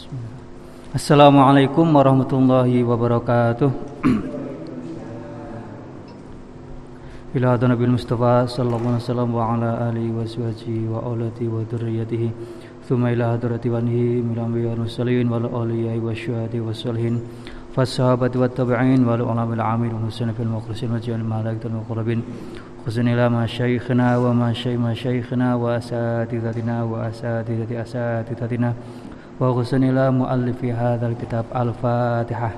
Bismillah. Assalamualaikum warahmatullahi wabarakatuh. Ila Nabi Mustafa sallallahu alaihi wasallam wa ala alihi wa sahbihi wa aulati wa dzurriyyatihi thumma ila hadrati wanihi min anbiya'i wal mursalin wal awliya'i wasyuhadi wassalihin فالصحابة والتابعين والعلماء العاملين والحسن في المخلصين وجعل الملائكة المقربين خزن إلى ما شيخنا وما شيخ ما شيخنا وأساتذتنا وأساتذة أساتذتنا وخزن إلى مؤلف هذا الكتاب الفاتحة.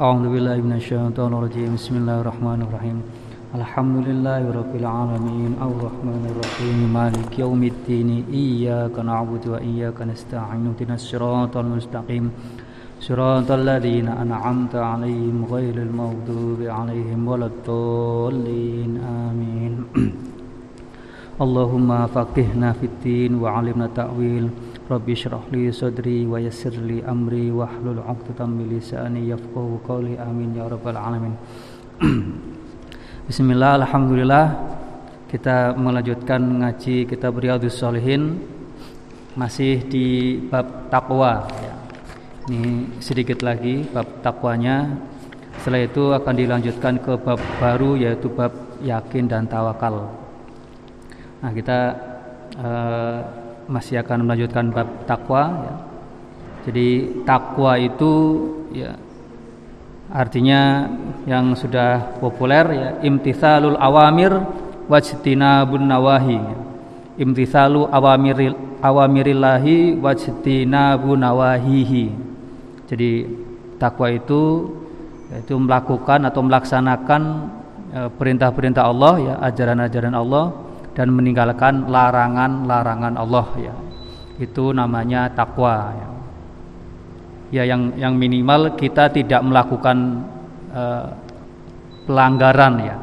أعوذ بالله من الشيطان الرجيم. بسم الله الرحمن الرحيم. الحمد لله رب العالمين. الرحمن الرحيم. مالك يوم الدين. إياك نعبد وإياك نستعين. اهدنا الصراط المستقيم. صراط الذين أنعمت عليهم غير المغضوب عليهم ولا الضالين. آمين. اللهم فقهنا في الدين وعلمنا التأويل. Rabbi syrah li sadri wa yassir li amri wa hlul 'uqdatam min lisani yafqahu qawli amin ya rabbal alamin. Bismillah alhamdulillah kita melanjutkan ngaji kitab Riyadhus Shalihin masih di bab takwa ya. Ini sedikit lagi bab takwanya. Setelah itu akan dilanjutkan ke bab baru yaitu bab yakin dan tawakal. Nah, kita uh, masih akan melanjutkan bab takwa ya. Jadi takwa itu ya artinya yang sudah populer ya imtithalul awamir wajtinabun nawahi. Imtithalu awamiril awamirillahi wajtinabun nawahihi. Jadi takwa itu itu melakukan atau melaksanakan e, perintah-perintah Allah ya, ajaran-ajaran Allah dan meninggalkan larangan-larangan Allah ya. Itu namanya takwa ya. Ya yang yang minimal kita tidak melakukan uh, pelanggaran ya,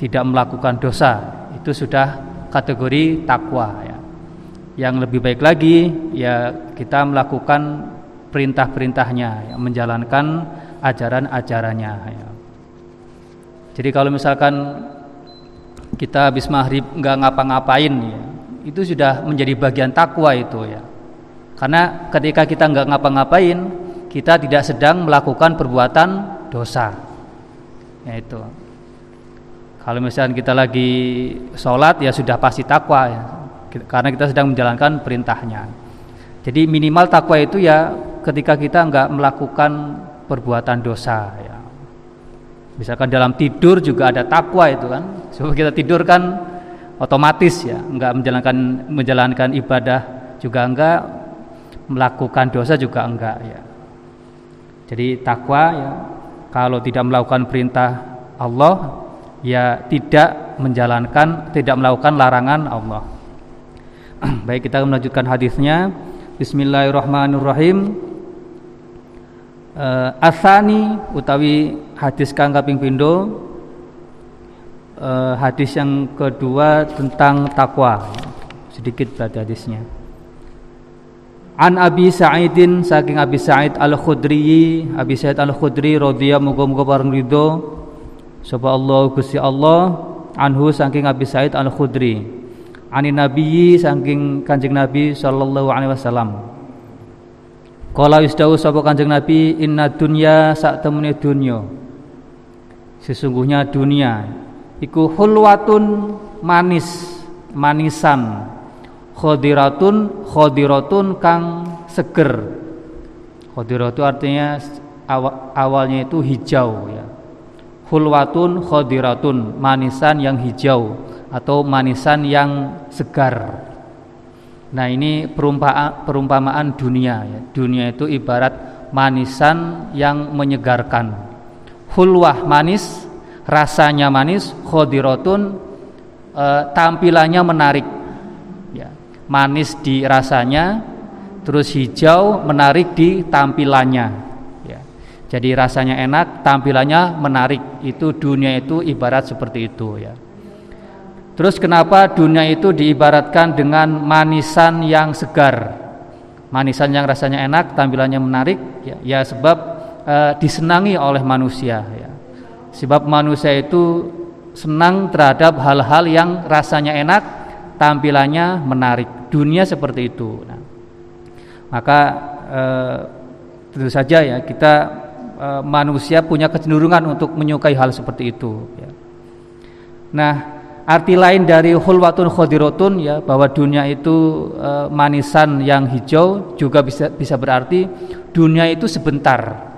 tidak melakukan dosa. Itu sudah kategori takwa ya. Yang lebih baik lagi ya kita melakukan perintah-perintahnya, ya, menjalankan ajaran-ajarannya. Ya. Jadi kalau misalkan kita habis maghrib nggak ngapa-ngapain, ya, itu sudah menjadi bagian takwa itu ya. Karena ketika kita nggak ngapa-ngapain, kita tidak sedang melakukan perbuatan dosa. Ya itu. Kalau misalkan kita lagi sholat ya sudah pasti takwa ya. Karena kita sedang menjalankan perintahnya. Jadi minimal takwa itu ya ketika kita nggak melakukan perbuatan dosa ya. Misalkan dalam tidur juga ada takwa itu kan. Supaya kita tidur kan otomatis ya, nggak menjalankan menjalankan ibadah juga enggak, melakukan dosa juga enggak ya. Jadi takwa ya kalau tidak melakukan perintah Allah ya tidak menjalankan tidak melakukan larangan Allah. Baik kita melanjutkan hadisnya. Bismillahirrahmanirrahim uh, asani utawi hadis kang kaping pindho uh, hadis yang kedua tentang takwa. Sedikit berarti hadisnya. An Abi Sa'idin saking Abi Sa'id Al-Khudri Abi Sa'id Al-Khudri radhiyallahu muga-muga bareng ridho. Sapa Allah Gusti Allah anhu saking Abi Sa'id Al-Khudri. Ani nabiyyi saking Kanjeng Nabi sallallahu alaihi wasallam. Kala isdawu sapa Kanjeng Nabi inna dunya sak temene dunya. Sesungguhnya dunia iku hulwatun manis, manisan. Khadiratun khadiratun kang seger. Khadiratu artinya awal, awalnya itu hijau ya. Hulwatun khadiratun, manisan yang hijau atau manisan yang segar. Nah ini perumpamaan, perumpamaan dunia ya. Dunia itu ibarat manisan yang menyegarkan. Hulwah manis, rasanya manis, khodirotun e, tampilannya menarik. Ya. Manis di rasanya, terus hijau menarik di tampilannya. Ya. Jadi rasanya enak, tampilannya menarik. Itu dunia itu ibarat seperti itu ya. Terus kenapa dunia itu diibaratkan dengan manisan yang segar? Manisan yang rasanya enak, tampilannya menarik, ya, ya sebab e, disenangi oleh manusia. Ya. Sebab manusia itu senang terhadap hal-hal yang rasanya enak, tampilannya menarik. Dunia seperti itu. Nah, maka eh, tentu saja ya kita eh, manusia punya kecenderungan untuk menyukai hal seperti itu. Ya. Nah, arti lain dari hulwatun khodirotun ya bahwa dunia itu eh, manisan yang hijau juga bisa bisa berarti dunia itu sebentar.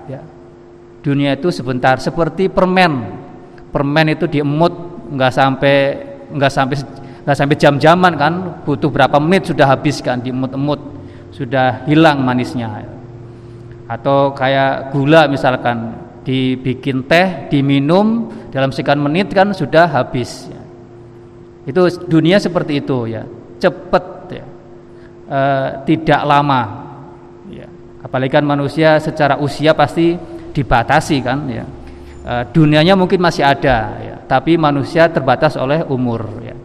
Dunia itu sebentar. Seperti permen. Permen itu diemut nggak sampai nggak sampai nggak sampai jam-jaman kan. Butuh berapa menit sudah habis kan diemut-emut. Sudah hilang manisnya. Atau kayak gula misalkan dibikin teh diminum dalam sekian menit kan sudah habis. Itu dunia seperti itu ya. Cepat ya. E, tidak lama. Ya. Apalagi kan manusia secara usia pasti dibatasi kan ya e, dunianya mungkin masih ada ya tapi manusia terbatas oleh umur ya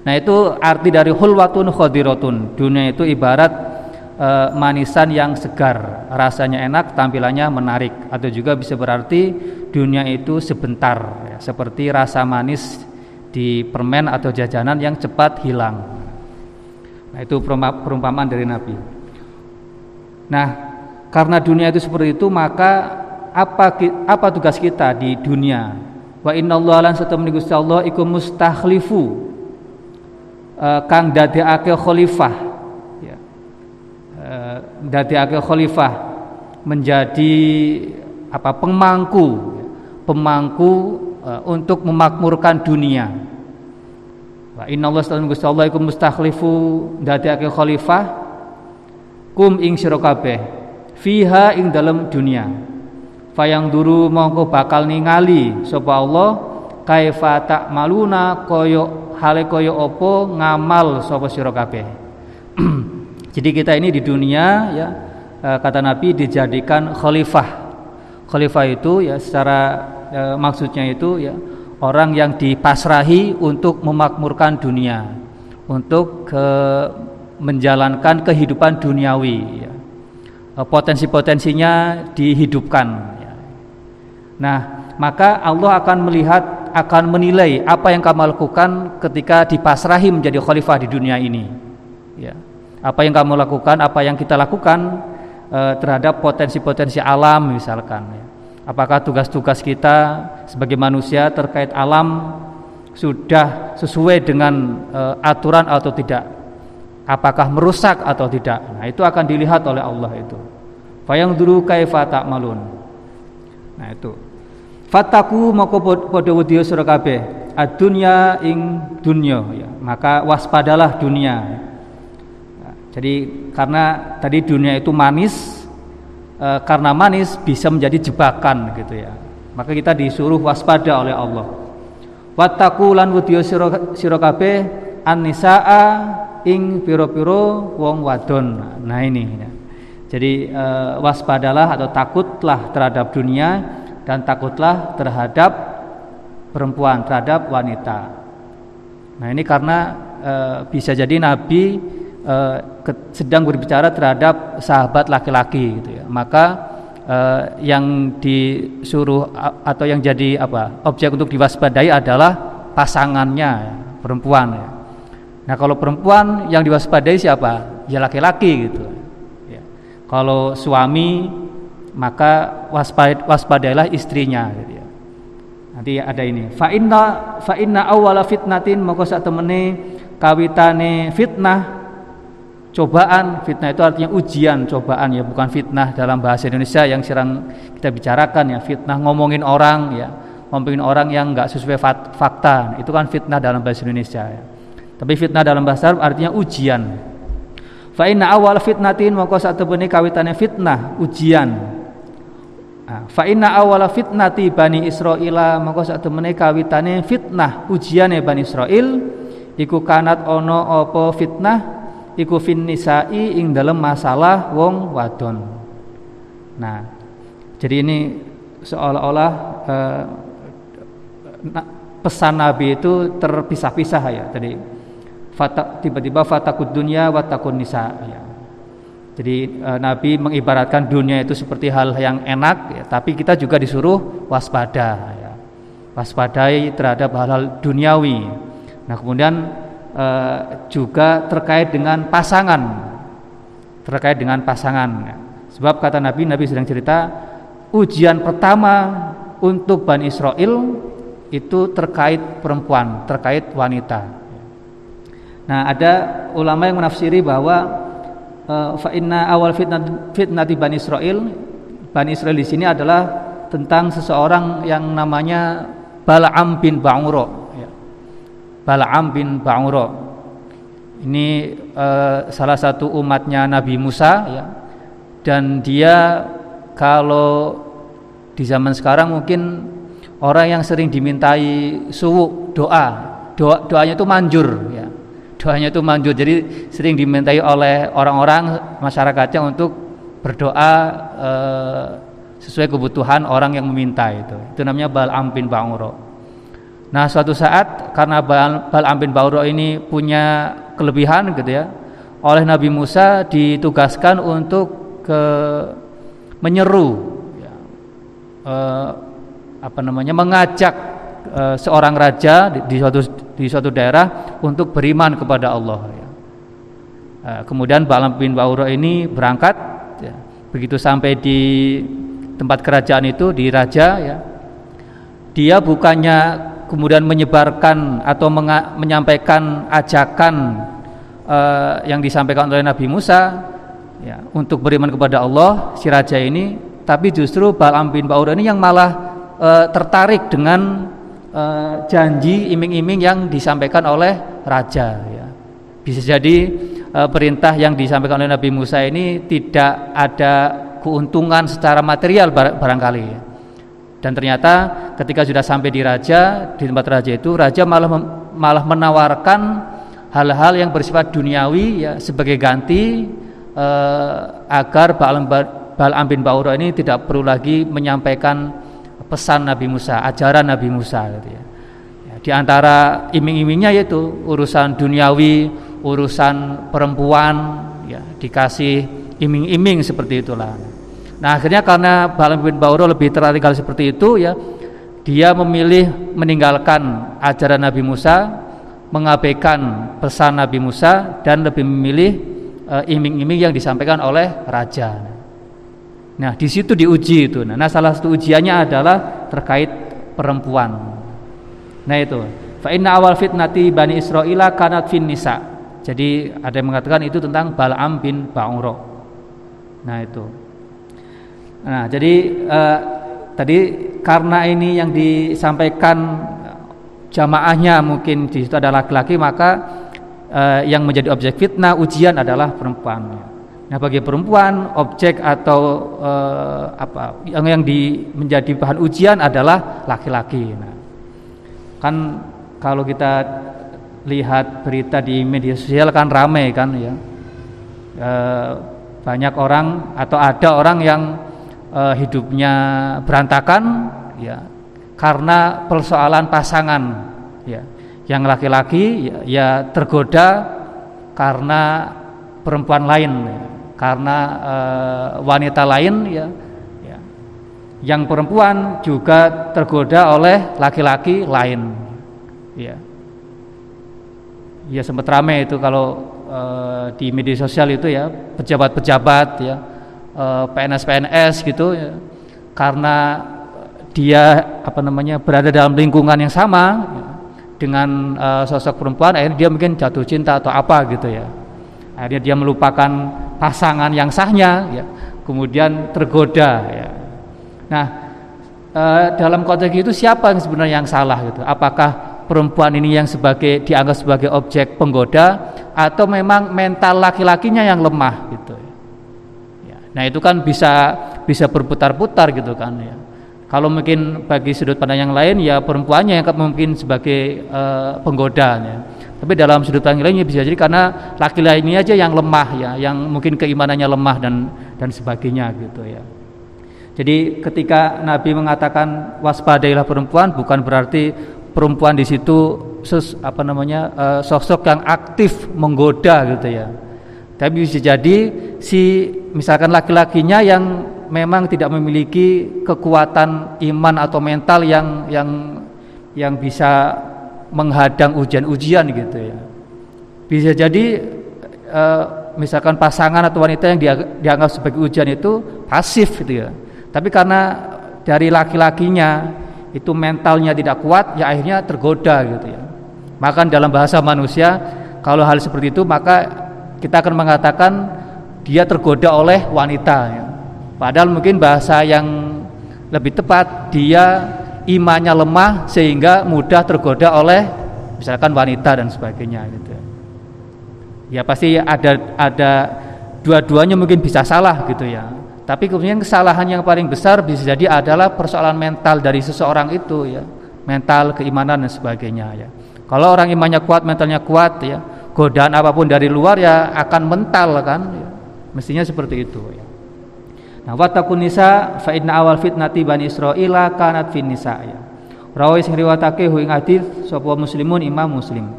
Nah itu arti dari hulwatun khodiratun. Dunia itu ibarat e, manisan yang segar, rasanya enak, tampilannya menarik. Atau juga bisa berarti dunia itu sebentar, ya, seperti rasa manis di permen atau jajanan yang cepat hilang. Nah itu perumpamaan dari Nabi. Nah karena dunia itu seperti itu maka apa apa tugas kita di dunia? Wa inna Allah lan satamni Gusti Allah iku mustakhlifu uh, kang dadekake khalifah. Ya. Uh, dadekake khalifah menjadi apa pemangku. Pemangku uh, untuk memakmurkan dunia. Wa inna Allah sallallahu Gusti Allah iku mustakhlifu dadekake khalifah. Kum ing sira fiha ing dalam dunia fayang duru mongko bakal ningali sapa Allah kaifa maluna koyo hale kaya apa ngamal sapa sira kabeh. Jadi kita ini di dunia ya eh, kata Nabi dijadikan khalifah. Khalifah itu ya secara e, maksudnya itu ya orang yang dipasrahi untuk memakmurkan dunia, untuk ke, menjalankan kehidupan duniawi ya. E, potensi-potensinya dihidupkan. Nah, maka Allah akan melihat akan menilai apa yang kamu lakukan ketika dipasrahi menjadi khalifah di dunia ini. Ya. Apa yang kamu lakukan, apa yang kita lakukan e, terhadap potensi-potensi alam misalkan. Ya. Apakah tugas-tugas kita sebagai manusia terkait alam sudah sesuai dengan e, aturan atau tidak? Apakah merusak atau tidak? Nah, itu akan dilihat oleh Allah itu. Fayang dulu kaifa malun. Nah, itu. Fataku moko padha wedya sira kabeh adunya ing dunya ya. Maka waspadalah dunia. Jadi karena tadi dunia itu manis e, karena manis bisa menjadi jebakan gitu ya. Maka kita disuruh waspada oleh Allah. Wataku lan wedya sira kabeh an-nisaa ing piro-piro wong wadon. Nah ini ya. Jadi e, waspadalah atau takutlah terhadap dunia dan takutlah terhadap perempuan, terhadap wanita. Nah, ini karena e, bisa jadi Nabi ke, sedang berbicara terhadap sahabat laki-laki gitu ya. Maka yang disuruh atau yang jadi apa? objek untuk diwaspadai adalah pasangannya ya, perempuan ya. Nah, kalau perempuan yang diwaspadai siapa? Ya laki-laki gitu. Kalau suami maka waspad, waspadailah istrinya gitu ya. Nanti ada ini. Fa inna fa inna fitnatin maka sak temene kawitane fitnah cobaan fitnah itu artinya ujian cobaan ya bukan fitnah dalam bahasa Indonesia yang sering kita bicarakan ya fitnah ngomongin orang ya ngomongin orang yang nggak sesuai fakta itu kan fitnah dalam bahasa Indonesia ya. tapi fitnah dalam bahasa Arab artinya ujian fa inna awal fitnatin maka sak temene kawitane fitnah ujian. Fa inna awala fitnati bani Israila sak temene kawitane fitnah ujiane bani Israil. Iku kanat ono apa fitnah? Iku fin nisa'i ing dalam masalah wong wadon. Nah, jadi ini seolah-olah eh, pesan Nabi itu terpisah-pisah ya tiba-tiba fatakud dunia watakun nisa ya. Jadi e, Nabi mengibaratkan dunia itu seperti hal yang enak, ya, tapi kita juga disuruh waspada, ya. waspadai terhadap hal-hal duniawi. Nah kemudian e, juga terkait dengan pasangan, terkait dengan pasangan. Sebab kata Nabi, Nabi sedang cerita ujian pertama untuk Bani Israel itu terkait perempuan, terkait wanita. Nah, ada ulama yang menafsiri bahwa uh, fa inna awal fitnat fitnati Bani Israel, Bani Israel di sini adalah tentang seseorang yang namanya Bal'am bin Ba'uro. Ya. Bal'am bin Ba'uro. Ini uh, salah satu umatnya Nabi Musa ya dan dia kalau di zaman sekarang mungkin orang yang sering dimintai suwu doa doa doanya itu manjur ya doanya itu manjur. Jadi sering dimintai oleh orang-orang masyarakatnya untuk berdoa eh, sesuai kebutuhan orang yang meminta itu. Itu namanya Bal'am bin Ba'uro nah suatu saat karena Bal'am bin Ba'uro ini punya kelebihan gitu ya oleh Nabi Musa ditugaskan untuk ke menyeru eh, apa namanya mengajak eh, seorang raja di, di suatu di suatu daerah untuk beriman kepada Allah ya. eh, kemudian Balaam bin Bauro ini berangkat ya, begitu sampai di tempat kerajaan itu di raja ya dia bukannya kemudian menyebarkan atau menyampaikan ajakan uh, yang disampaikan oleh Nabi Musa ya, untuk beriman kepada Allah si raja ini tapi justru Balaam bin Baur ini yang malah e, tertarik dengan e, janji iming-iming yang disampaikan oleh raja ya. bisa jadi e, perintah yang disampaikan oleh Nabi Musa ini tidak ada keuntungan secara material barangkali ya. dan ternyata ketika sudah sampai di raja di tempat raja itu raja malah malah menawarkan hal-hal yang bersifat duniawi ya sebagai ganti eh, agar Balaam, Balaam bin Bauro ini tidak perlu lagi menyampaikan pesan Nabi Musa, ajaran Nabi Musa gitu ya. ya di antara iming-imingnya yaitu urusan duniawi, urusan perempuan ya dikasih iming-iming seperti itulah. Nah, akhirnya karena Balaam bin Bauro lebih tertarik seperti itu ya, dia memilih meninggalkan ajaran Nabi Musa, mengabaikan pesan Nabi Musa dan lebih memilih Eh, iming-iming yang disampaikan oleh raja. Nah, di situ diuji itu. Nah, salah satu ujiannya adalah terkait perempuan. Nah, itu. Fa inna awal fitnati Bani Israila kanat fin nisa. Jadi ada yang mengatakan itu tentang Bal'am bin Ba'uro. Nah, itu. Nah, jadi eh, tadi karena ini yang disampaikan jamaahnya mungkin di situ ada laki-laki maka uh, yang menjadi objek fitnah ujian adalah perempuan. Nah, bagi perempuan objek atau uh, apa yang yang di, menjadi bahan ujian adalah laki-laki. Nah, kan kalau kita lihat berita di media sosial kan ramai kan ya. E, banyak orang atau ada orang yang e, hidupnya berantakan ya karena persoalan pasangan ya yang laki-laki ya, ya tergoda karena perempuan lain karena e, wanita lain ya, ya yang perempuan juga tergoda oleh laki-laki lain. Ya. Ya sempat ramai itu kalau e, di media sosial itu ya pejabat-pejabat ya e, eh, PNS-PNS gitu ya, karena dia apa namanya berada dalam lingkungan yang sama ya, dengan uh, sosok perempuan akhirnya dia mungkin jatuh cinta atau apa gitu ya akhirnya dia melupakan pasangan yang sahnya ya kemudian tergoda ya nah uh, dalam konteks itu siapa yang sebenarnya yang salah gitu apakah perempuan ini yang sebagai dianggap sebagai objek penggoda atau memang mental laki-lakinya yang lemah gitu ya. nah itu kan bisa bisa berputar-putar gitu kan ya kalau mungkin bagi sudut pandang yang lain ya perempuannya yang mungkin sebagai uh, penggodanya. Tapi dalam sudut pandang lainnya bisa jadi karena laki ini aja yang lemah ya, yang mungkin keimanannya lemah dan dan sebagainya gitu ya. Jadi ketika Nabi mengatakan waspadailah perempuan bukan berarti perempuan di situ ses, apa namanya uh, sosok yang aktif menggoda gitu ya. Tapi bisa jadi si misalkan laki-lakinya yang memang tidak memiliki kekuatan iman atau mental yang yang yang bisa menghadang ujian-ujian gitu ya. Bisa jadi uh, misalkan pasangan atau wanita yang dianggap sebagai ujian itu pasif gitu ya. Tapi karena dari laki-lakinya itu mentalnya tidak kuat, ya akhirnya tergoda gitu ya. Maka dalam bahasa manusia kalau hal seperti itu maka kita akan mengatakan dia tergoda oleh wanita ya. Padahal mungkin bahasa yang lebih tepat dia imannya lemah sehingga mudah tergoda oleh misalkan wanita dan sebagainya gitu. Ya pasti ada ada dua-duanya mungkin bisa salah gitu ya. Tapi kemudian kesalahan yang paling besar bisa jadi adalah persoalan mental dari seseorang itu ya, mental keimanan dan sebagainya ya. Kalau orang imannya kuat, mentalnya kuat ya, godaan apa pun dari luar ya akan mental kan. Ya. Mestinya seperti itu ya. Nah, wattaqun nisa fa inna awal fitnati bani Israila kanat fin nisa ya. Rawi sing riwayatake hu ing hadis muslimun imam muslim.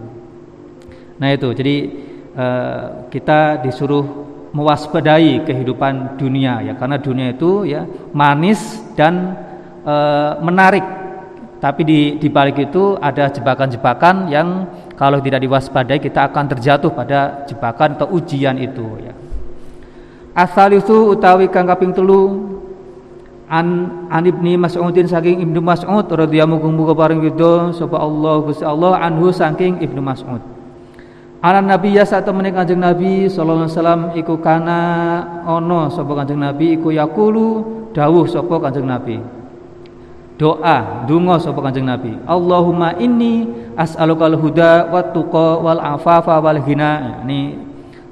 Nah itu jadi uh, kita disuruh mewaspadai kehidupan dunia ya karena dunia itu ya manis dan uh, menarik tapi di, di balik itu ada jebakan-jebakan yang kalau tidak diwaspadai kita akan terjatuh pada jebakan atau ujian itu ya. Asalisu utawi kang kaping telu an an ibni Mas'udin saking Ibnu Mas'ud radhiyallahu anhu paring ridho sapa Allah Gusti Allah anhu saking Ibnu Mas'ud. Anan Nabi ya saat temene Kanjeng Nabi sallallahu alaihi wasallam iku kana ono sapa Kanjeng Nabi iku yakulu dawuh sapa Kanjeng Nabi. Doa, donga sapa Kanjeng Nabi. Allahumma inni as'alukal huda wat tuqa wal afafa wal ghina. Ini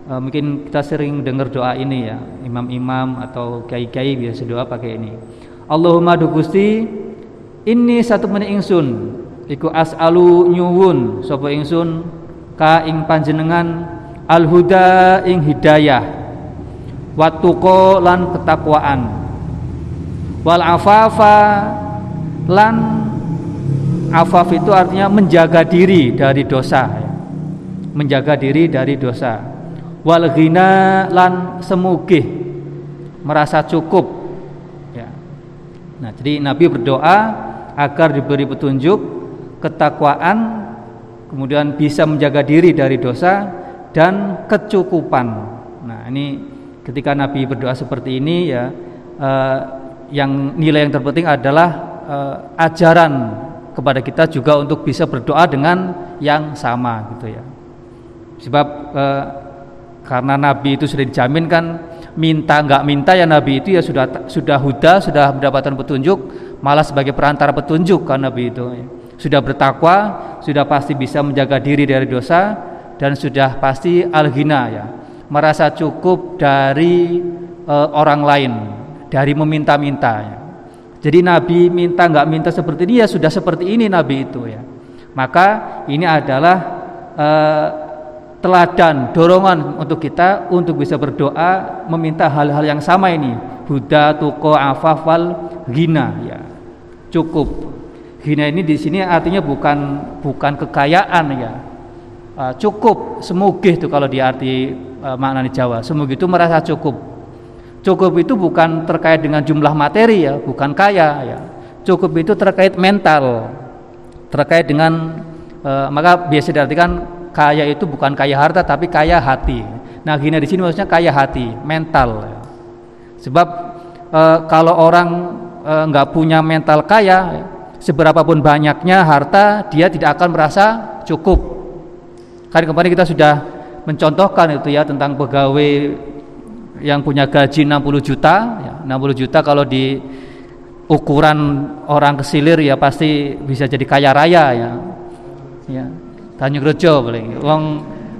uh, mungkin kita sering dengar doa ini ya. Imam-imam atau kiai-kiai biasa doa pakai ini. Allahumma du Gusti ini satu menit ingsun iku as'alu nyuwun sapa ingsun? Ka ing panjenengan al huda ing hidayah watuko lan ketakwaan wal afafa lan afaf itu artinya menjaga diri dari dosa. Menjaga diri dari dosa wal ghina lan semugih merasa cukup ya. Nah, jadi Nabi berdoa agar diberi petunjuk, ketakwaan, kemudian bisa menjaga diri dari dosa dan kecukupan. Nah, ini ketika Nabi berdoa seperti ini ya eh, yang nilai yang terpenting adalah eh, ajaran kepada kita juga untuk bisa berdoa dengan yang sama gitu ya. Sebab eh, karena Nabi itu sudah dijamin kan minta nggak minta ya Nabi itu ya sudah sudah huda sudah mendapatkan petunjuk malah sebagai perantara petunjuk kan Nabi itu. Sudah bertakwa sudah pasti bisa menjaga diri dari dosa dan sudah pasti al-ghina ya. Merasa cukup dari e, orang lain dari meminta-minta ya. jadi Nabi minta nggak minta seperti dia sudah seperti ini Nabi itu ya. Maka ini adalah e, teladan, dorongan untuk kita untuk bisa berdoa meminta hal-hal yang sama ini. Buddha, tuko, afafal, gina ya. Cukup. Gina ini di sini artinya bukan bukan kekayaan ya. Uh, cukup, semugih itu kalau di arti uh, makna di Jawa. Semugih itu merasa cukup. Cukup itu bukan terkait dengan jumlah materi ya, bukan kaya ya. Cukup itu terkait mental. Terkait dengan uh, maka biasa diartikan kaya itu bukan kaya harta tapi kaya hati. Nah, gini di sini maksudnya kaya hati, mental. Sebab e, kalau orang e, nggak punya mental kaya, seberapapun banyaknya harta, dia tidak akan merasa cukup. Kan kemarin kita sudah mencontohkan itu ya tentang pegawai yang punya gaji 60 juta, ya, 60 juta kalau di ukuran orang kesilir ya pasti bisa jadi kaya raya ya. Ya, Tanjung Rejo paling. Wong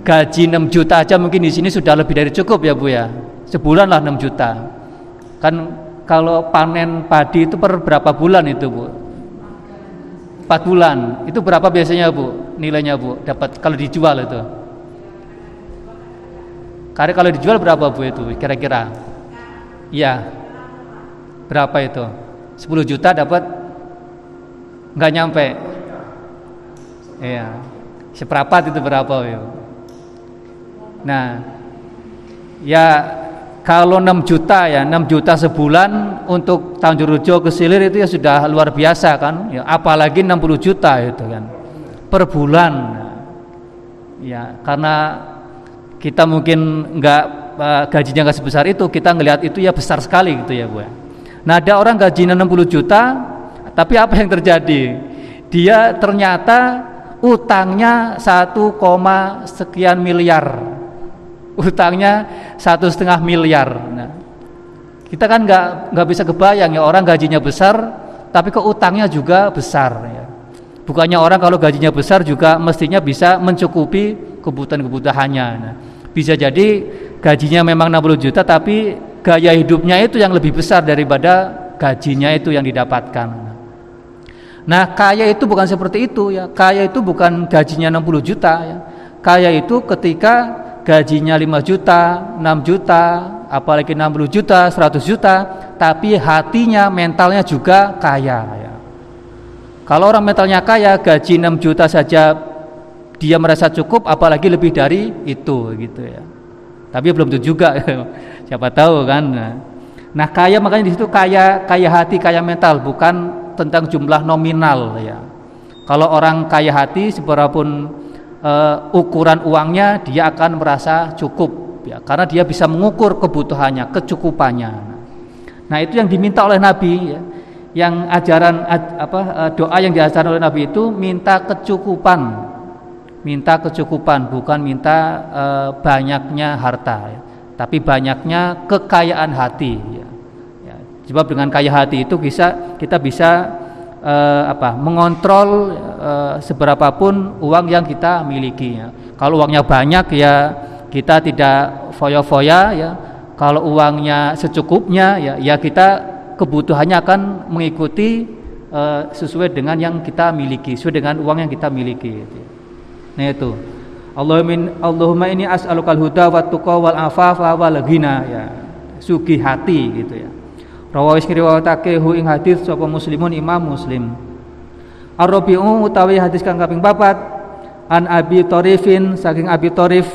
gaji 6 juta aja mungkin di sini sudah lebih dari cukup ya Bu ya. Sebulan lah 6 juta. Kan kalau panen padi itu per berapa bulan itu Bu? 4 bulan. Itu berapa biasanya Bu? Nilainya Bu dapat kalau dijual itu? Karena kalau dijual berapa Bu itu kira-kira? Iya. Berapa itu? 10 juta dapat nggak nyampe. Iya seperempat itu berapa ya nah ya kalau 6 juta ya 6 juta sebulan untuk Tanjung Rujo ke Silir itu ya sudah luar biasa kan ya apalagi 60 juta itu kan per bulan ya karena kita mungkin nggak uh, gajinya nggak sebesar itu, kita ngelihat itu ya besar sekali gitu ya bu. Ya. Nah ada orang gajinya 60 juta, tapi apa yang terjadi? Dia ternyata utangnya satu koma sekian miliar, utangnya satu setengah miliar. Nah, kita kan nggak nggak bisa kebayang ya orang gajinya besar, tapi kok utangnya juga besar ya. Bukannya orang kalau gajinya besar juga mestinya bisa mencukupi kebutuhan-kebutuhannya. Nah, bisa jadi gajinya memang 60 juta tapi gaya hidupnya itu yang lebih besar daripada gajinya itu yang didapatkan. Nah, kaya itu bukan seperti itu ya. Kaya itu bukan gajinya 60 juta ya. Kaya itu ketika gajinya 5 juta, 6 juta, apalagi 60 juta, 100 juta, tapi hatinya, mentalnya juga kaya ya. Kalau orang mentalnya kaya, gaji 6 juta saja dia merasa cukup, apalagi lebih dari itu gitu ya. Tapi belum tentu juga, siapa tahu kan. Nah kaya makanya di situ kaya kaya hati, kaya mental, bukan tentang jumlah nominal ya. Kalau orang kaya hati, seberapun uh, ukuran uangnya, dia akan merasa cukup ya, karena dia bisa mengukur kebutuhannya, kecukupannya. Nah itu yang diminta oleh Nabi ya yang ajaran apa eh, doa yang diajarkan oleh Nabi itu minta kecukupan minta kecukupan bukan minta e, banyaknya harta ya. tapi banyaknya kekayaan hati ya. Sebab dengan kaya hati itu bisa kita bisa e, apa mengontrol e, seberapapun uang yang kita miliki ya. kalau uangnya banyak ya kita tidak foya-foya ya kalau uangnya secukupnya ya ya kita kebutuhannya akan mengikuti uh, sesuai dengan yang kita miliki, sesuai dengan uang yang kita miliki. Nah itu. Allahumma Allahumma ini as'alukal huda wa tuqa wal afafa wal ghina ya. Sugi hati gitu ya. Rawais riwayatake hu ing hadis sapa muslimun imam muslim. Ar-Rabi'u utawi hadis kang kaping papat an Abi Tarifin saking Abi Tarif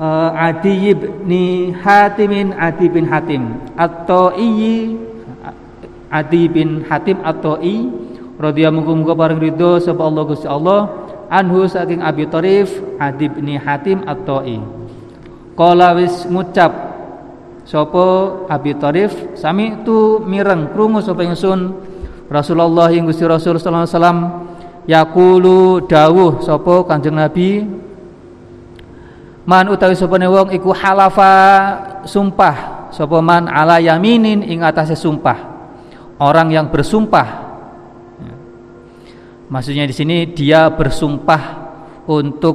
uh, Adi bin Hatimin Adi bin Hatim. Atau iyi Adi bin Hatim atau i radhiyallahu muga bareng ridho sapa Allah Gusti Allah. Anhu saking Abi Tharif Adi bin Hatim atau i Kala wis ngucap sapa Abi Tharif sami tu mireng krungu sapa ingsun. Rasulullah ing Gusti Rasul sallallahu alaihi wasallam yaqulu dawuh sapa Kanjeng Nabi man utawi sapane wong iku halafa sumpah sapa man ala yaminin ing atase sumpah orang yang bersumpah. Maksudnya di sini dia bersumpah untuk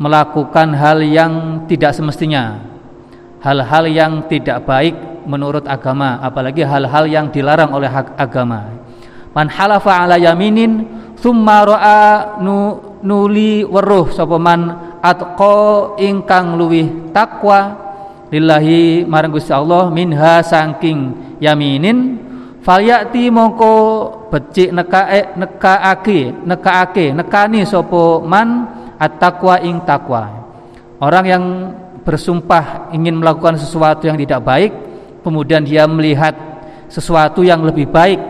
melakukan hal yang tidak semestinya hal-hal yang tidak baik menurut agama apalagi hal-hal yang dilarang oleh agama. Man halafa ala yaminin thumma ra'a nu, nuli weruh. Sapa man atqa ingkang luwih takwa lillahi marang Gusti Allah minha saking yaminin falyati mongko becik nekae nekaake nekaake nekani sapa man at-taqwa ing takwa orang yang bersumpah ingin melakukan sesuatu yang tidak baik kemudian dia melihat sesuatu yang lebih baik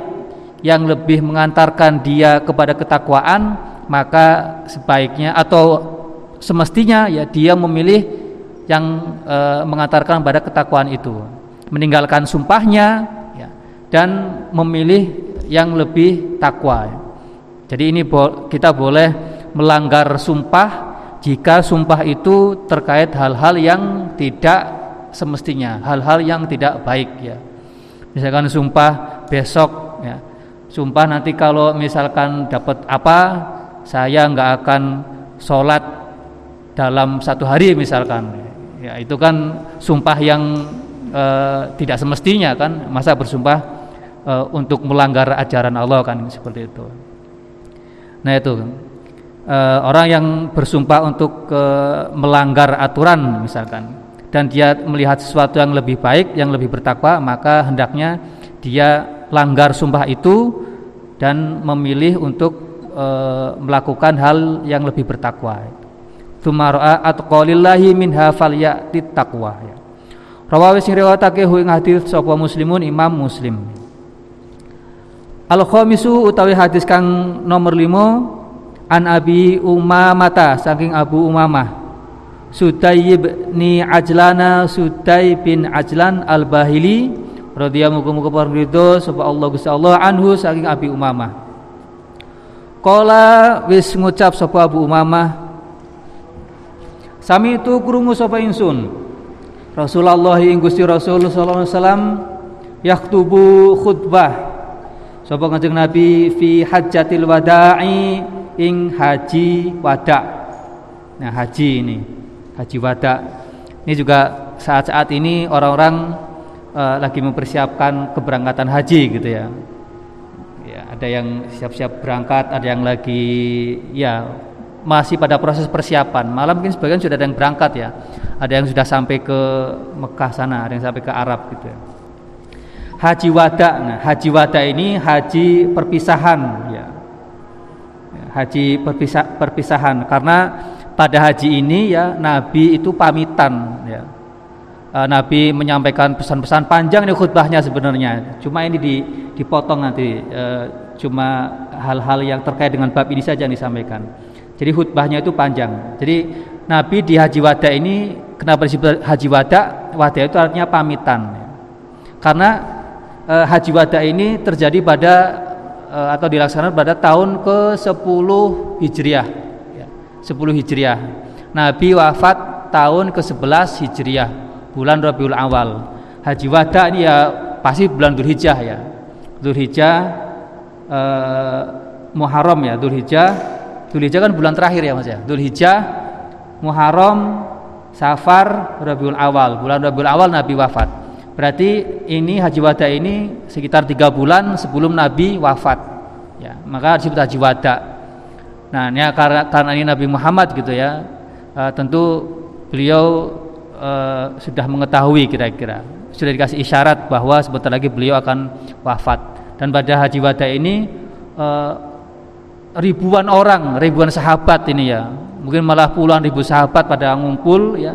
yang lebih mengantarkan dia kepada ketakwaan maka sebaiknya atau semestinya ya dia memilih yang e, mengantarkan pada ketakwaan itu. Meninggalkan sumpahnya ya, dan memilih yang lebih takwa. Jadi ini bo kita boleh melanggar sumpah jika sumpah itu terkait hal-hal yang tidak semestinya hal-hal yang tidak baik ya. Misalkan sumpah besok ya. Sumpah nanti kalau misalkan dapat apa saya nggak akan sholat dalam satu hari misalkan. Ya itu kan sumpah yang e, tidak semestinya kan. Masa bersumpah e, untuk melanggar ajaran Allah kan seperti itu. Nah itu e, orang yang bersumpah untuk e, melanggar aturan misalkan dan dia melihat sesuatu yang lebih baik yang lebih bertakwa maka hendaknya dia langgar sumpah itu dan memilih untuk e, melakukan hal yang lebih bertakwa Tumara'a atqalillahi minha falyati taqwa. Rawawi sing riwayatake hu ing hadis sapa muslimun Imam Muslim. Al khamisu utawi hadis kang nomor 5 An Abi Umamata saking Abu Umamah. Sudai ni Ajlana Sudai bin Ajlan Al-Bahili radhiyallahu muga-muga ridho sapa Allah Gusti Allah anhu saking Abi Umamah. Kala wis ngucap sapa Abu Umamah Sami itu krungu sapa insun? Rasulullah ing Gusti Rasul sallallahu alaihi wasallam yaktubu khutbah. Sapa Kanjeng Nabi fi hajjatil wada'i ing haji wada. Nah, haji ini, haji wada. Ini juga saat-saat ini orang-orang uh, lagi mempersiapkan keberangkatan haji gitu ya. Ya, ada yang siap-siap berangkat, ada yang lagi ya masih pada proses persiapan. Malam mungkin sebagian sudah ada yang berangkat ya. Ada yang sudah sampai ke Mekah sana, ada yang sampai ke Arab gitu ya. Haji wada. Nah, haji wada ini haji perpisahan ya haji perpisah, perpisahan. Karena pada haji ini ya Nabi itu pamitan ya. E, Nabi menyampaikan pesan-pesan panjang ini khutbahnya sebenarnya. Cuma ini dipotong nanti e, cuma hal-hal yang terkait dengan bab ini saja yang disampaikan. Jadi khutbahnya itu panjang. Jadi Nabi di haji wada ini kenapa disebut haji wada? Wada itu artinya pamitan ya. karena e, haji wada ini terjadi pada Eh, atau dilaksanakan pada tahun ke-10 Hijriah. Ya, 10 Hijriah. Nabi wafat tahun ke-11 Hijriah, bulan Rabiul Awal. Haji wada ini ya pasti bulan Dzulhijjah ya. Dzulhijjah eh, Muharram ya, Dzulhijjah. Dzulhijjah kan bulan terakhir ya Mas ya. Dzulhijjah, Muharram, Safar, Rabiul Awal. Bulan Rabiul Awal Nabi wafat. Berarti ini haji wada ini sekitar tiga bulan sebelum Nabi wafat. Ya, maka disebut haji wada. Nah, ini karena, karena ini Nabi Muhammad gitu ya, uh, tentu beliau uh, sudah mengetahui kira-kira sudah dikasih isyarat bahwa sebentar lagi beliau akan wafat. Dan pada haji wada ini uh, ribuan orang, ribuan sahabat ini ya, mungkin malah puluhan ribu sahabat pada ngumpul ya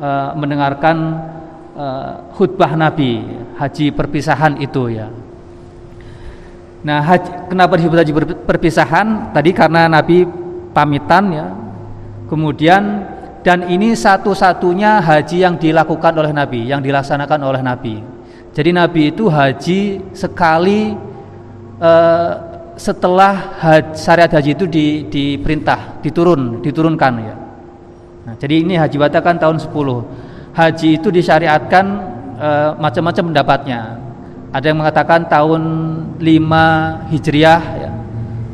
uh, mendengarkan uh, khutbah Nabi haji perpisahan itu ya. Nah, haji, kenapa disebut haji perpisahan? Tadi karena Nabi pamitan ya. Kemudian dan ini satu-satunya haji yang dilakukan oleh Nabi, yang dilaksanakan oleh Nabi. Jadi Nabi itu haji sekali uh, setelah haji, syariat haji itu di, diperintah, diturun, diturunkan ya. Nah, jadi ini haji wata kan tahun 10 haji itu disyariatkan e, macam-macam pendapatnya. Ada yang mengatakan tahun 5 Hijriah ya.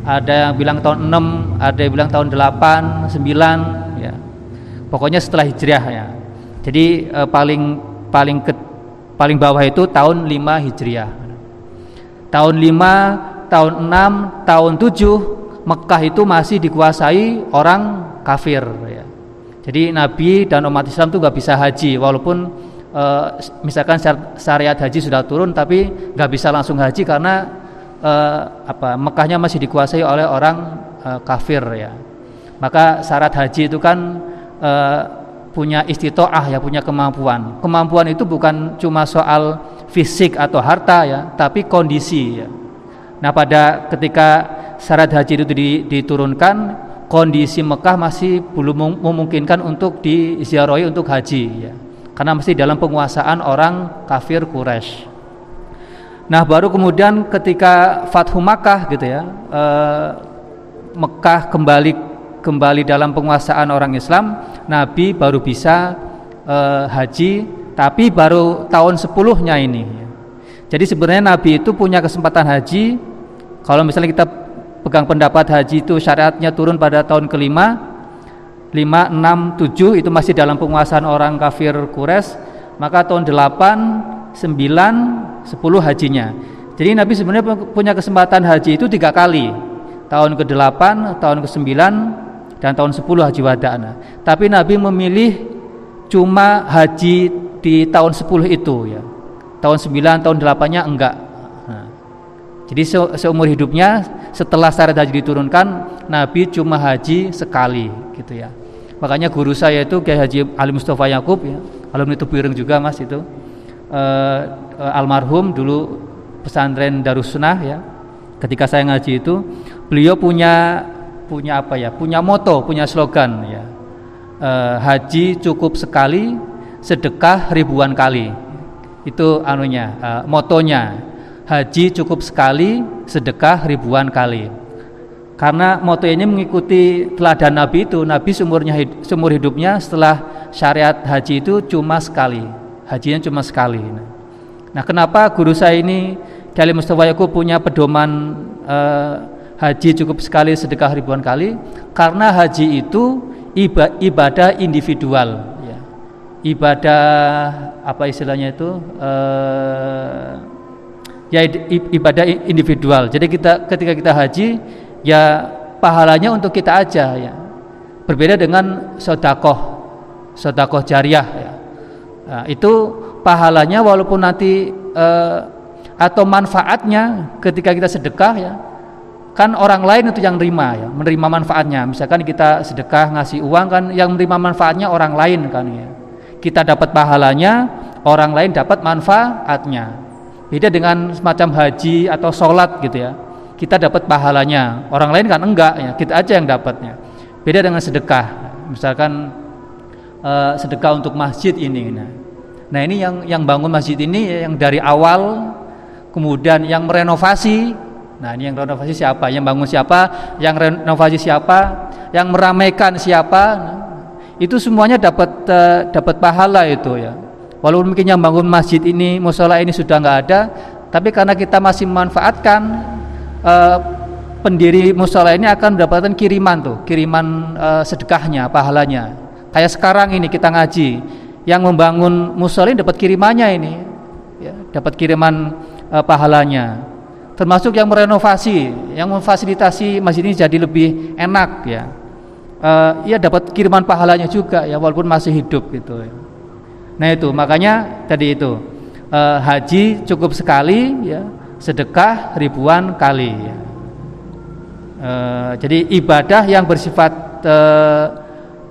Ada yang bilang tahun 6, ada yang bilang tahun 8, 9 ya. Pokoknya setelah Hijriah ya. Jadi e, paling paling ke, paling bawah itu tahun 5 Hijriah. Tahun 5, tahun 6, tahun 7 Mekah itu masih dikuasai orang kafir ya. Jadi Nabi dan umat Islam itu nggak bisa haji walaupun e, misalkan syariat haji sudah turun tapi nggak bisa langsung haji karena e, apa Mekahnya masih dikuasai oleh orang e, kafir ya. Maka syarat haji itu kan e, punya istitoah ya punya kemampuan. Kemampuan itu bukan cuma soal fisik atau harta ya, tapi kondisi ya. Nah pada ketika syarat haji itu diturunkan kondisi Mekah masih belum memungkinkan untuk diziarahi untuk haji ya. Karena masih dalam penguasaan orang kafir Quraisy. Nah, baru kemudian ketika Fathu Makkah gitu ya, eh, Mekah kembali kembali dalam penguasaan orang Islam, Nabi baru bisa eh, haji tapi baru tahun 10-nya ini. Jadi sebenarnya Nabi itu punya kesempatan haji kalau misalnya kita pegang pendapat haji itu syariatnya turun pada tahun kelima 5, 6, 7 itu masih dalam penguasaan orang kafir Quraisy maka tahun 8, 9, 10 hajinya. Jadi Nabi sebenarnya punya kesempatan haji itu tiga kali. Tahun ke-8, tahun ke-9 dan tahun 10 haji wada'na tapi Nabi memilih cuma haji di tahun 10 itu ya. Tahun 9, tahun 8 nya enggak jadi se seumur hidupnya setelah syariat haji diturunkan, Nabi cuma haji sekali gitu ya. Makanya guru saya itu Kiai Haji Ali Mustafa Yakub ya, alumni Tubireng juga Mas itu. Uh, uh, almarhum dulu pesantren Darussunnah ya. Ketika saya ngaji itu, beliau punya punya apa ya? Punya moto, punya slogan ya. E, haji cukup sekali, sedekah ribuan kali. Itu anunya, motonya. Haji cukup sekali, sedekah ribuan kali. Karena moto ini mengikuti teladan Nabi itu, Nabi seumurnya seumur hidupnya setelah syariat haji itu cuma sekali. Hajinya cuma sekali. Nah, kenapa guru saya ini Kiai Mustafa Yakub punya pedoman eh, haji cukup sekali sedekah ribuan kali? Karena haji itu ibadah individual ya. Ibadah apa istilahnya itu? Eh, ya ibadah individual. Jadi kita ketika kita haji ya pahalanya untuk kita aja ya. Berbeda dengan sodakoh, sodakoh jariah ya. Nah, itu pahalanya walaupun nanti eh, atau manfaatnya ketika kita sedekah ya kan orang lain itu yang menerima ya menerima manfaatnya misalkan kita sedekah ngasih uang kan yang menerima manfaatnya orang lain kan ya kita dapat pahalanya orang lain dapat manfaatnya beda dengan semacam haji atau sholat gitu ya. Kita dapat pahalanya. Orang lain kan enggak ya kita aja yang dapatnya. Beda dengan sedekah. Misalkan uh, sedekah untuk masjid ini. Nah, nah ini yang yang bangun masjid ini yang dari awal kemudian yang merenovasi. Nah ini yang renovasi siapa? Yang bangun siapa? Yang renovasi siapa? Yang meramaikan siapa? Nah, itu semuanya dapat uh, dapat pahala itu ya walaupun mungkin yang bangun masjid ini musola ini sudah nggak ada tapi karena kita masih memanfaatkan uh, pendiri musola ini akan mendapatkan kiriman tuh, kiriman uh, sedekahnya, pahalanya. Kayak sekarang ini kita ngaji, yang membangun musola ini dapat kirimannya ini, ya, dapat kiriman uh, pahalanya. Termasuk yang merenovasi, yang memfasilitasi masjid ini jadi lebih enak ya. Uh, ya dapat kiriman pahalanya juga ya walaupun masih hidup gitu. Ya. Nah itu makanya tadi itu uh, haji cukup sekali ya sedekah ribuan kali. E, jadi ibadah yang bersifat e,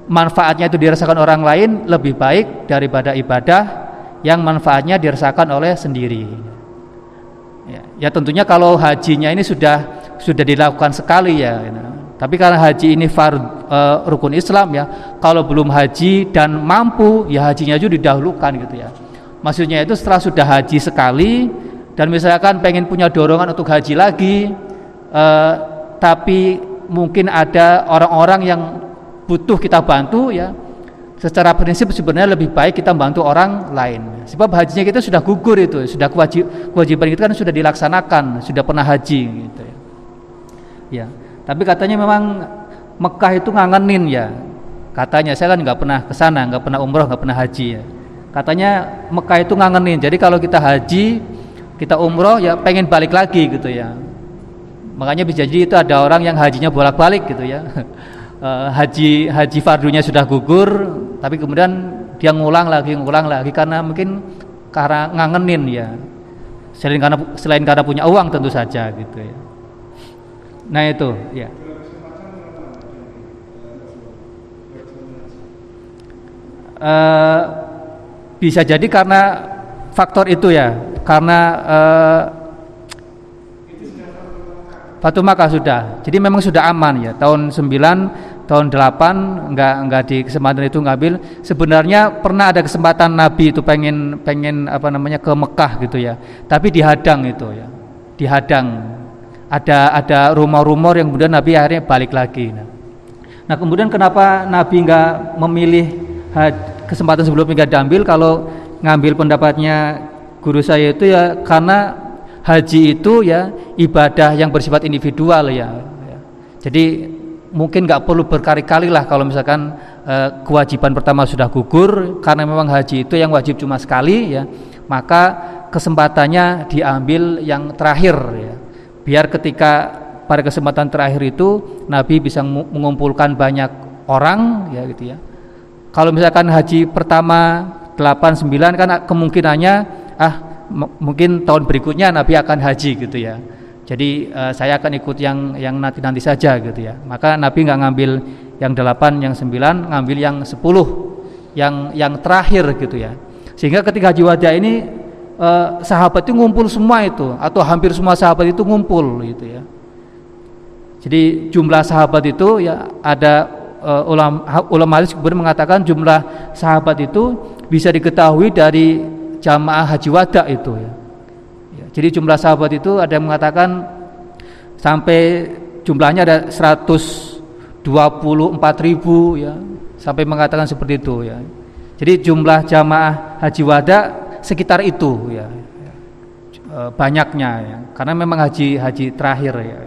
manfaatnya itu dirasakan orang lain lebih baik daripada ibadah yang manfaatnya dirasakan oleh sendiri. Ya, ya tentunya kalau hajinya ini sudah sudah dilakukan sekali ya. ya. Tapi karena haji ini fard e, rukun Islam ya, kalau belum haji dan mampu ya hajinya juga didahulukan gitu ya. Maksudnya itu setelah sudah haji sekali dan misalkan pengen punya dorongan untuk haji lagi eh, tapi mungkin ada orang-orang yang butuh kita bantu ya secara prinsip sebenarnya lebih baik kita bantu orang lain. Sebab hajinya kita sudah gugur itu sudah kewajib, kewajiban itu kan sudah dilaksanakan sudah pernah haji gitu ya. Ya tapi katanya memang Mekah itu ngangenin ya. Katanya saya kan nggak pernah ke sana nggak pernah umroh nggak pernah haji ya. Katanya Mekah itu ngangenin. Jadi kalau kita haji kita umroh ya pengen balik lagi gitu ya. Makanya bisa jadi itu ada orang yang hajinya bolak-balik gitu ya. Eh, haji haji fardunya sudah gugur tapi kemudian dia ngulang lagi ngulang lagi karena mungkin karena ngangenin ya. Selain karena selain karena punya uang tentu saja gitu ya nah itu ya uh, bisa jadi karena faktor itu ya karena uh, Batu Makkah sudah. Jadi memang sudah aman ya. Tahun 9, tahun 8 enggak enggak di kesempatan itu ngambil. Sebenarnya pernah ada kesempatan Nabi itu pengen pengen apa namanya ke Mekah gitu ya. Tapi dihadang itu ya. Dihadang. Ada ada rumor-rumor yang kemudian Nabi akhirnya balik lagi. Nah, nah kemudian kenapa Nabi enggak memilih kesempatan sebelumnya enggak diambil kalau ngambil pendapatnya guru saya itu ya karena haji itu ya ibadah yang bersifat individual ya. jadi mungkin nggak perlu berkali-kali lah kalau misalkan eh, kewajiban pertama sudah gugur karena memang haji itu yang wajib cuma sekali ya maka kesempatannya diambil yang terakhir ya biar ketika pada kesempatan terakhir itu Nabi bisa mengumpulkan banyak orang ya gitu ya kalau misalkan haji pertama 8 9 kan kemungkinannya ah mungkin tahun berikutnya Nabi akan haji gitu ya. Jadi uh, saya akan ikut yang yang nanti nanti saja gitu ya. Maka Nabi nggak ngambil yang delapan, yang sembilan, ngambil yang sepuluh, yang yang terakhir gitu ya. Sehingga ketika haji wada ini uh, sahabat itu ngumpul semua itu atau hampir semua sahabat itu ngumpul gitu ya. Jadi jumlah sahabat itu ya ada uh, ulama ulama hadis kemudian mengatakan jumlah sahabat itu bisa diketahui dari jamaah haji wada itu ya. ya. Jadi jumlah sahabat itu ada yang mengatakan sampai jumlahnya ada 124 ribu ya sampai mengatakan seperti itu ya. Jadi jumlah jamaah haji wada sekitar itu ya, e, banyaknya ya. Karena memang haji haji terakhir ya.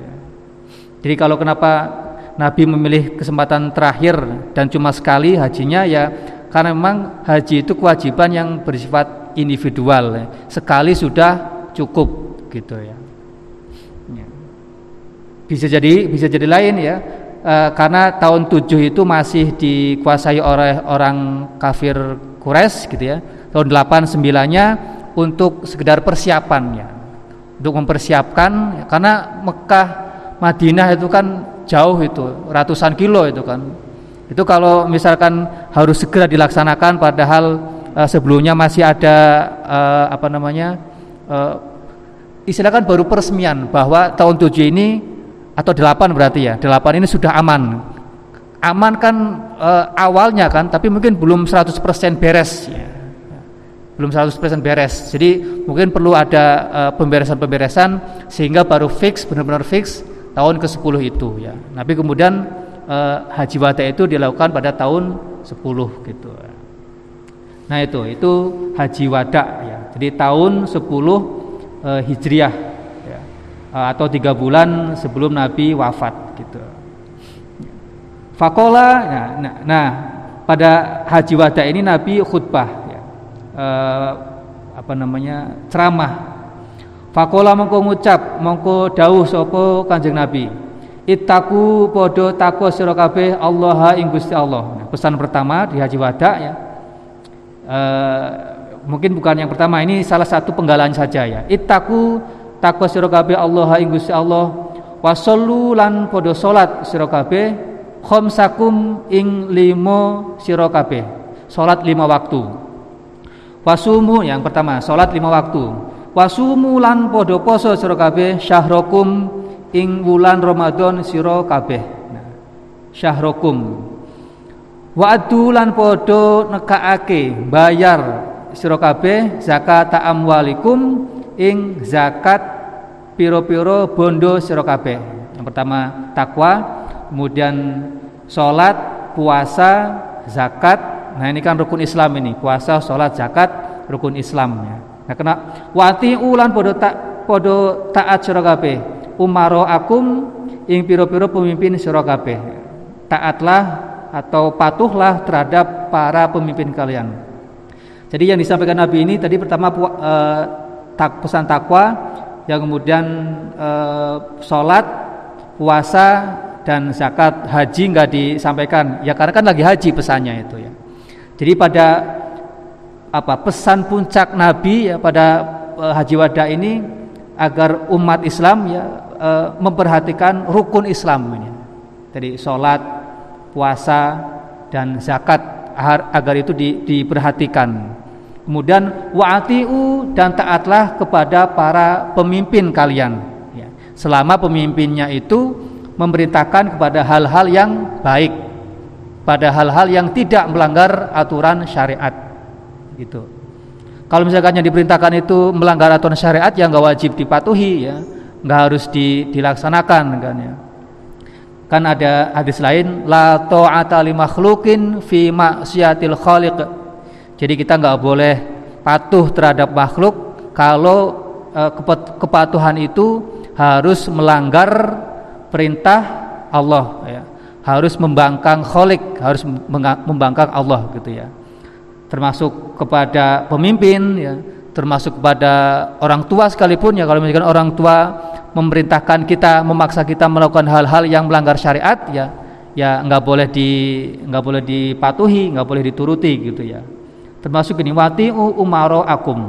Jadi kalau kenapa Nabi memilih kesempatan terakhir dan cuma sekali hajinya ya karena memang haji itu kewajiban yang bersifat individual ya. sekali sudah cukup gitu ya. ya. Bisa jadi bisa jadi lain ya e, karena tahun 7 itu masih dikuasai oleh orang kafir Quraisy gitu ya. Tahun 8 9-nya untuk sekedar persiapannya. Untuk mempersiapkan karena Mekah Madinah itu kan jauh itu, ratusan kilo itu kan. Itu kalau misalkan harus segera dilaksanakan padahal e, sebelumnya masih ada e, apa namanya? E, istilahkan baru peresmian bahwa tahun 7 ini atau delapan berarti ya delapan ini sudah aman aman kan e, awalnya kan tapi mungkin belum 100% beres ya. Belum 100% beres. Jadi mungkin perlu ada e, pemberesan-pemberesan sehingga baru fix benar-benar fix tahun ke-10 itu ya. Tapi kemudian e, haji wada itu dilakukan pada tahun 10 gitu. Nah itu itu haji wada ya. Jadi tahun 10 e, hijriah Eh, atau tiga bulan sebelum Nabi wafat gitu. Fakola, nah, nah, nah pada haji wada ini Nabi khutbah, e, apa namanya ceramah. Fakola mongko ngucap, mongko dawuh sopo kanjeng Nabi. Itaku podo takwa sira kabeh Allah ing Gusti Allah. Nah, pesan pertama di haji wada ya. E, mungkin bukan yang pertama ini salah satu penggalan saja ya. Itaku takwa sira kabeh Allah ing Gusti Allah wasallu lan padha salat sira kabeh khamsakum ing limo sira kabeh salat lima waktu wasumu yang pertama salat lima waktu wasumu lan padha poso sira kabeh syahrokum ing wulan Ramadan sira kabeh nah, syahrokum Wa'du lan padha nekaake bayar sira kabeh zakat amwalikum ing zakat piro-piro bondo sira kabeh. Yang pertama takwa, kemudian salat, puasa, zakat. Nah, ini kan rukun Islam ini. Puasa, salat, zakat, rukun Islam ya. Nah, kena wati ulan podo tak podo taat kabeh. Umaro akum ing piro-piro pemimpin kabeh. Taatlah atau patuhlah terhadap para pemimpin kalian. Jadi yang disampaikan Nabi ini tadi pertama uh, tak, pesan takwa yang kemudian e, sholat puasa dan zakat haji nggak disampaikan ya karena kan lagi haji pesannya itu ya jadi pada apa pesan puncak Nabi ya pada e, haji wada ini agar umat Islam ya e, memperhatikan rukun Islam ini jadi sholat puasa dan zakat agar itu di, diperhatikan Kemudian wa'atiu dan taatlah kepada para pemimpin kalian. Ya. Selama pemimpinnya itu memerintahkan kepada hal-hal yang baik, pada hal-hal yang tidak melanggar aturan syariat. Gitu. Kalau misalkan yang diperintahkan itu melanggar aturan syariat, yang nggak wajib dipatuhi, ya, nggak harus di, dilaksanakan, kan ya. Kan ada hadis lain, la ta'ata li makhlukin fi maksiatil khaliq jadi kita nggak boleh patuh terhadap makhluk kalau e, kepatuhan itu harus melanggar perintah Allah ya. Harus membangkang kholik, harus membangkang Allah gitu ya. Termasuk kepada pemimpin ya, termasuk kepada orang tua sekalipun ya. Kalau misalkan orang tua memerintahkan kita memaksa kita melakukan hal-hal yang melanggar syariat ya ya nggak boleh di nggak boleh dipatuhi nggak boleh dituruti gitu ya. Termasuk ini wati umaro akum.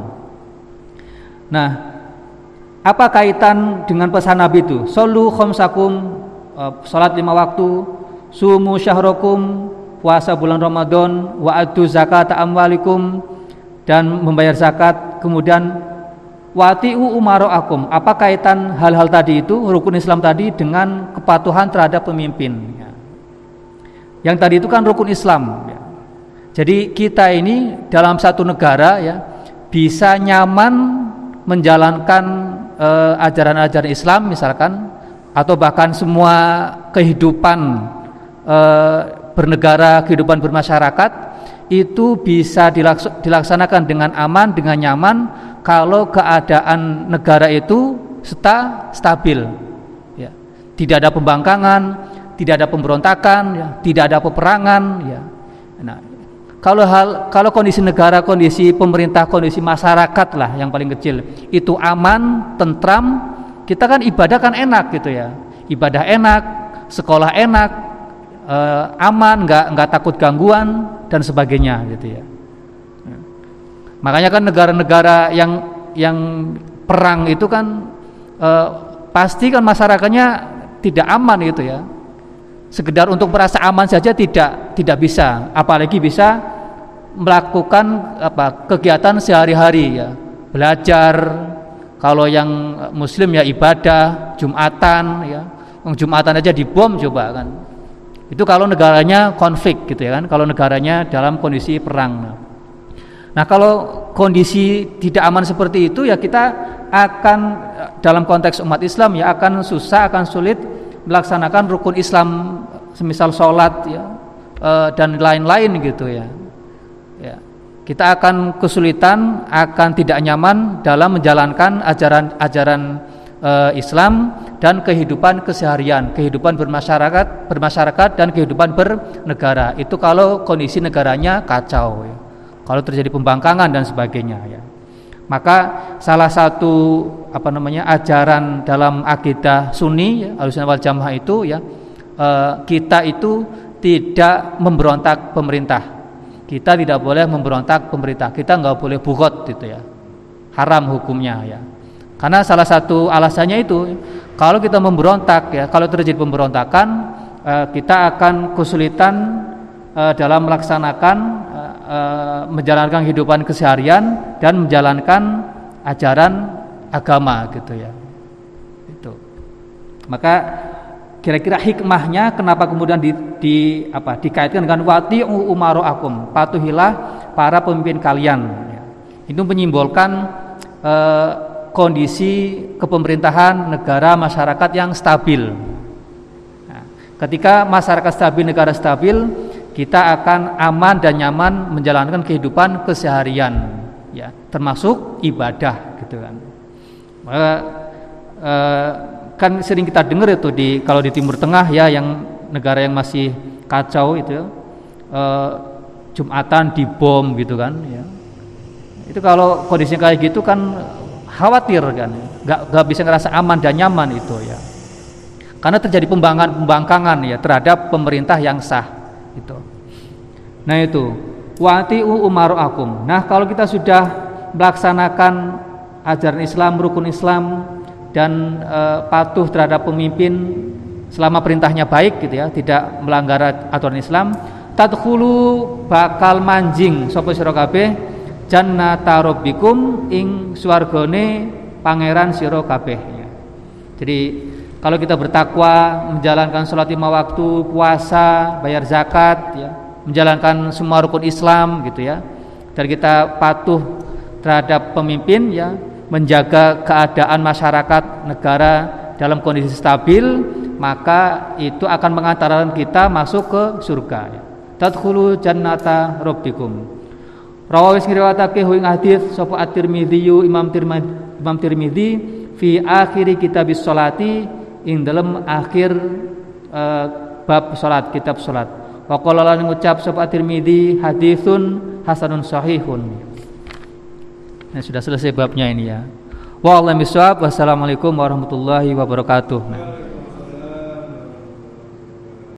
Nah apa kaitan dengan pesan Nabi itu? Solu khomsakum uh, salat lima waktu sumu syahrokum puasa bulan Ramadan wa adu zakat amwalikum dan membayar zakat kemudian Wati'u akum. Apa kaitan hal-hal tadi itu rukun Islam tadi dengan kepatuhan terhadap pemimpin? Ya. Yang tadi itu kan rukun Islam. Ya. Jadi kita ini dalam satu negara ya bisa nyaman menjalankan eh, ajaran-ajaran uh, Islam misalkan atau bahkan semua kehidupan uh, bernegara, kehidupan bermasyarakat itu bisa dilaksanakan dengan aman, dengan nyaman kalau keadaan negara itu sta, stabil ya. tidak ada pembangkangan tidak ada pemberontakan ya. tidak ada peperangan ya. nah kalau hal kalau kondisi negara kondisi pemerintah kondisi masyarakat lah yang paling kecil itu aman tentram kita kan ibadah kan enak gitu ya ibadah enak sekolah enak eh, aman nggak nggak takut gangguan dan sebagainya gitu ya Makanya kan negara-negara yang yang perang itu kan eh, pasti kan masyarakatnya tidak aman gitu ya. Sekedar untuk merasa aman saja tidak tidak bisa, apalagi bisa melakukan apa kegiatan sehari-hari ya. Belajar, kalau yang muslim ya ibadah, Jumatan ya. Jumatan aja dibom coba kan. Itu kalau negaranya konflik gitu ya kan, kalau negaranya dalam kondisi perang. Nah, kalau kondisi tidak aman seperti itu ya kita akan dalam konteks umat Islam ya akan susah, akan sulit melaksanakan rukun Islam semisal sholat ya eh, dan lain-lain gitu ya. Ya. Kita akan kesulitan, akan tidak nyaman dalam menjalankan ajaran-ajaran eh, Islam dan kehidupan keseharian, kehidupan bermasyarakat, bermasyarakat dan kehidupan bernegara. Itu kalau kondisi negaranya kacau ya kalau terjadi pembangkangan dan sebagainya ya. Maka salah satu apa namanya ajaran dalam akidah Sunni ya, wal Jamaah itu ya eh, kita itu tidak memberontak pemerintah. Kita tidak boleh memberontak pemerintah. Kita nggak boleh buhot gitu ya. Haram hukumnya ya. Karena salah satu alasannya itu kalau kita memberontak ya, kalau terjadi pemberontakan eh, kita akan kesulitan eh, dalam melaksanakan Eh, menjalankan kehidupan keseharian dan menjalankan ajaran agama gitu ya. Itu. Maka kira-kira hikmahnya kenapa kemudian di, di apa dikaitkan dengan wati umaru akum patuhilah para pemimpin kalian itu menyimbolkan eh, kondisi kepemerintahan negara masyarakat yang stabil. Nah, ketika masyarakat stabil negara stabil kita akan aman dan nyaman menjalankan kehidupan keseharian ya termasuk ibadah gitu kan. Maka eh, kan sering kita dengar itu di kalau di Timur Tengah ya yang negara yang masih kacau itu eh, Jumatan dibom gitu kan ya. Itu kalau kondisinya kayak gitu kan khawatir kan nggak nggak bisa ngerasa aman dan nyaman itu ya karena terjadi pembangkangan pembangkangan ya terhadap pemerintah yang sah itu. Nah itu wati'u akum. Nah kalau kita sudah melaksanakan ajaran Islam, rukun Islam dan e, patuh terhadap pemimpin selama perintahnya baik gitu ya, tidak melanggar aturan Islam, tadkhulu bakal manjing sapa sira kabeh jannata rabbikum ing swargane pangeran sira kabeh. Jadi kalau kita bertakwa, menjalankan sholat lima waktu, puasa, bayar zakat, ya, menjalankan semua rukun Islam, gitu ya, dan kita patuh terhadap pemimpin, ya, menjaga keadaan masyarakat negara dalam kondisi stabil, maka itu akan mengantarkan kita masuk ke surga. Ya. Tadkhulu jannata rabbikum. Rawawis ngriwatake ing hadis sapa at-Tirmidzi Imam Tirmidzi Imam Tirmidzi fi akhiri kitabis sholati ing dalam akhir uh, bab salat kitab salat. Wa qala lan ngucap sapa Tirmizi haditsun hasanun sahihun. Nah sudah selesai babnya ini ya. Wa wassalamualaikum warahmatullahi wabarakatuh. nah.